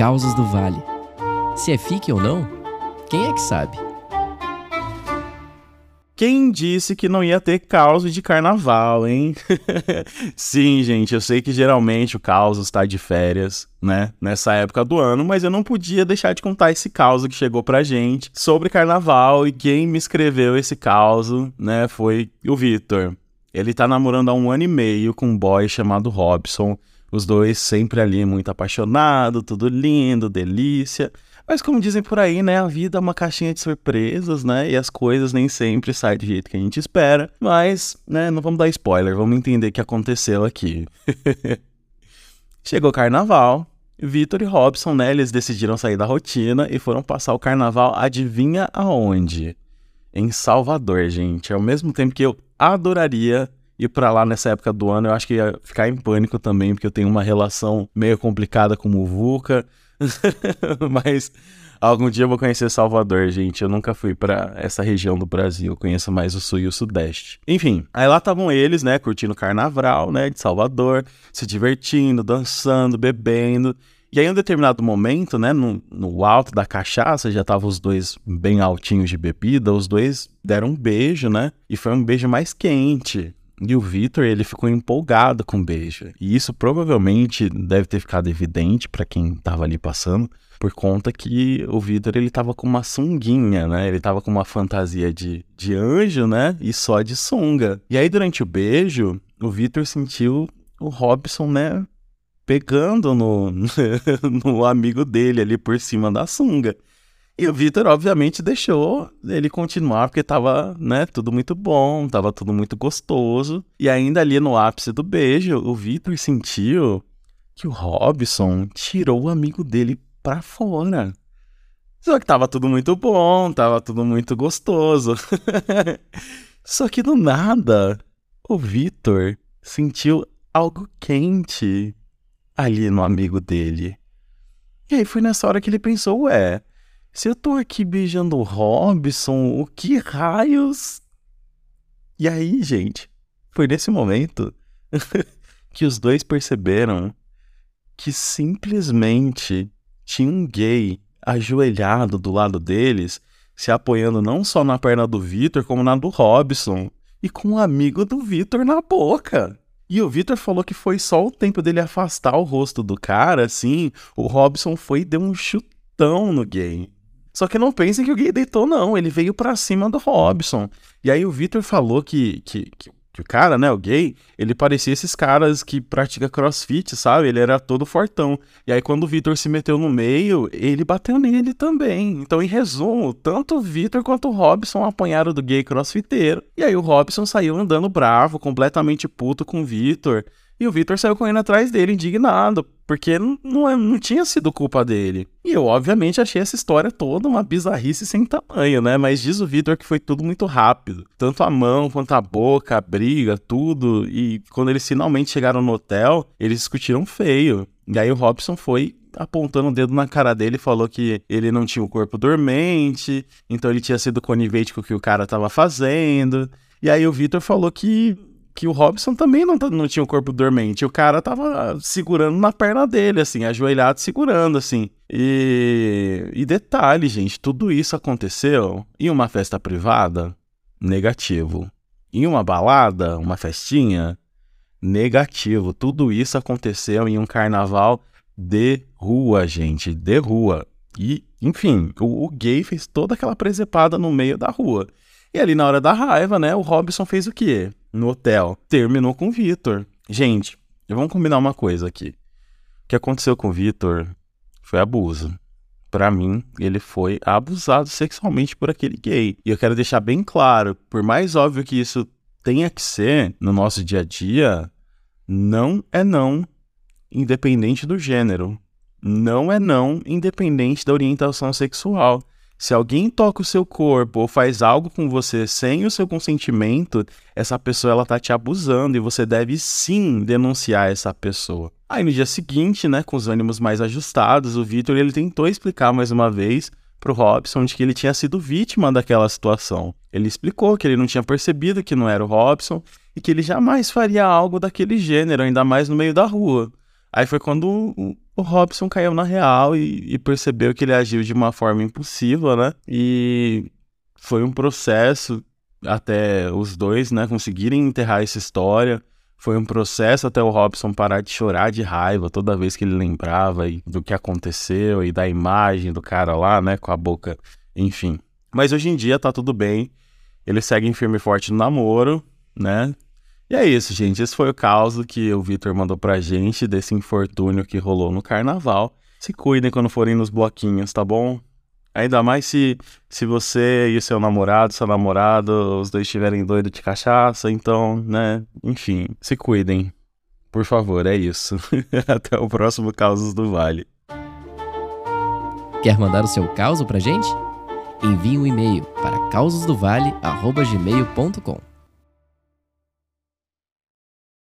Causos do Vale. Se é fique ou não, quem é que sabe? Quem disse que não ia ter caos de carnaval, hein? Sim, gente, eu sei que geralmente o caos está de férias, né? Nessa época do ano, mas eu não podia deixar de contar esse caos que chegou pra gente sobre carnaval e quem me escreveu esse caos, né, foi o Vitor. Ele tá namorando há um ano e meio com um boy chamado Robson. Os dois sempre ali muito apaixonados, tudo lindo, delícia. Mas como dizem por aí, né, a vida é uma caixinha de surpresas, né? E as coisas nem sempre saem do jeito que a gente espera. Mas, né, não vamos dar spoiler, vamos entender o que aconteceu aqui. Chegou o carnaval, Vitor e Robson, né, eles decidiram sair da rotina e foram passar o carnaval, adivinha aonde? Em Salvador, gente. Ao mesmo tempo que eu adoraria ir para lá nessa época do ano, eu acho que ia ficar em pânico também, porque eu tenho uma relação meio complicada com o Vuca. Mas algum dia eu vou conhecer Salvador, gente. Eu nunca fui para essa região do Brasil. Eu conheço mais o sul e o sudeste. Enfim, aí lá estavam eles, né, curtindo o carnaval, né, de Salvador, se divertindo, dançando, bebendo. E aí, em um determinado momento, né, no, no alto da cachaça, já estavam os dois bem altinhos de bebida, os dois deram um beijo, né? E foi um beijo mais quente. E o Vitor, ele ficou empolgado com o beijo. E isso provavelmente deve ter ficado evidente para quem estava ali passando, por conta que o Vitor, ele tava com uma sunguinha, né? Ele tava com uma fantasia de, de anjo, né? E só de sunga. E aí, durante o beijo, o Vitor sentiu o Robson, né? pegando no, no amigo dele ali por cima da sunga. E o Vitor, obviamente, deixou ele continuar, porque tava, né, tudo muito bom, tava tudo muito gostoso. E ainda ali no ápice do beijo, o Vitor sentiu que o Robson tirou o amigo dele pra fora. Só que tava tudo muito bom, tava tudo muito gostoso. Só que do nada, o Vitor sentiu algo quente ali no amigo dele. E aí foi nessa hora que ele pensou, ué, se eu tô aqui beijando o Robson, o que raios? E aí, gente, foi nesse momento que os dois perceberam que simplesmente tinha um gay ajoelhado do lado deles, se apoiando não só na perna do Vitor, como na do Robson, e com um amigo do Vitor na boca. E o Victor falou que foi só o tempo dele afastar o rosto do cara, assim, o Robson foi e deu um chutão no gay. Só que não pensem que o gay deitou, não. Ele veio pra cima do Robson. E aí o Victor falou que, que, que que o cara, né, o gay, ele parecia esses caras que pratica crossfit, sabe? Ele era todo fortão. E aí, quando o Vitor se meteu no meio, ele bateu nele também. Então, em resumo, tanto o Vitor quanto o Robson apanharam do gay crossfiteiro. E aí, o Robson saiu andando bravo, completamente puto com o Vitor. E o Victor saiu correndo atrás dele, indignado, porque não, não, não, tinha sido culpa dele. E eu, obviamente, achei essa história toda uma bizarrice sem tamanho, né? Mas diz o Victor que foi tudo muito rápido. Tanto a mão quanto a boca, a briga, tudo. E quando eles finalmente chegaram no hotel, eles discutiram feio. E aí o Robson foi apontando o dedo na cara dele falou que ele não tinha o corpo dormente, então ele tinha sido conivente com o que o cara tava fazendo. E aí o Victor falou que que o Robson também não, não tinha o corpo dormente. O cara tava segurando na perna dele, assim, ajoelhado segurando, assim. E, e detalhe, gente, tudo isso aconteceu em uma festa privada? Negativo. Em uma balada, uma festinha? Negativo. Tudo isso aconteceu em um carnaval de rua, gente, de rua. E, enfim, o, o gay fez toda aquela presepada no meio da rua. E ali na hora da raiva, né, o Robson fez o quê? No hotel. Terminou com o Vitor. Gente, vamos combinar uma coisa aqui. O que aconteceu com o Vitor foi abuso. Para mim, ele foi abusado sexualmente por aquele gay. E eu quero deixar bem claro, por mais óbvio que isso tenha que ser no nosso dia a dia, não é não, independente do gênero. Não é não, independente da orientação sexual. Se alguém toca o seu corpo ou faz algo com você sem o seu consentimento, essa pessoa ela tá te abusando e você deve sim denunciar essa pessoa. Aí no dia seguinte, né, com os ânimos mais ajustados, o Victor ele tentou explicar mais uma vez pro Robson de que ele tinha sido vítima daquela situação. Ele explicou que ele não tinha percebido que não era o Robson e que ele jamais faria algo daquele gênero, ainda mais no meio da rua. Aí foi quando o Robson caiu na real e, e percebeu que ele agiu de uma forma impulsiva, né? E foi um processo até os dois, né, conseguirem enterrar essa história. Foi um processo até o Robson parar de chorar de raiva toda vez que ele lembrava do que aconteceu e da imagem do cara lá, né, com a boca, enfim. Mas hoje em dia tá tudo bem. Eles seguem firme e forte no namoro, né? E é isso, gente. Esse foi o caso que o Vitor mandou pra gente desse infortúnio que rolou no carnaval. Se cuidem quando forem nos bloquinhos, tá bom? Ainda mais se, se você e seu namorado, seu namorado, os dois estiverem doidos de cachaça, então, né? Enfim, se cuidem. Por favor, é isso. Até o próximo Causos do Vale. Quer mandar o seu caos pra gente? Envie um e-mail para causosdovale.gmail.com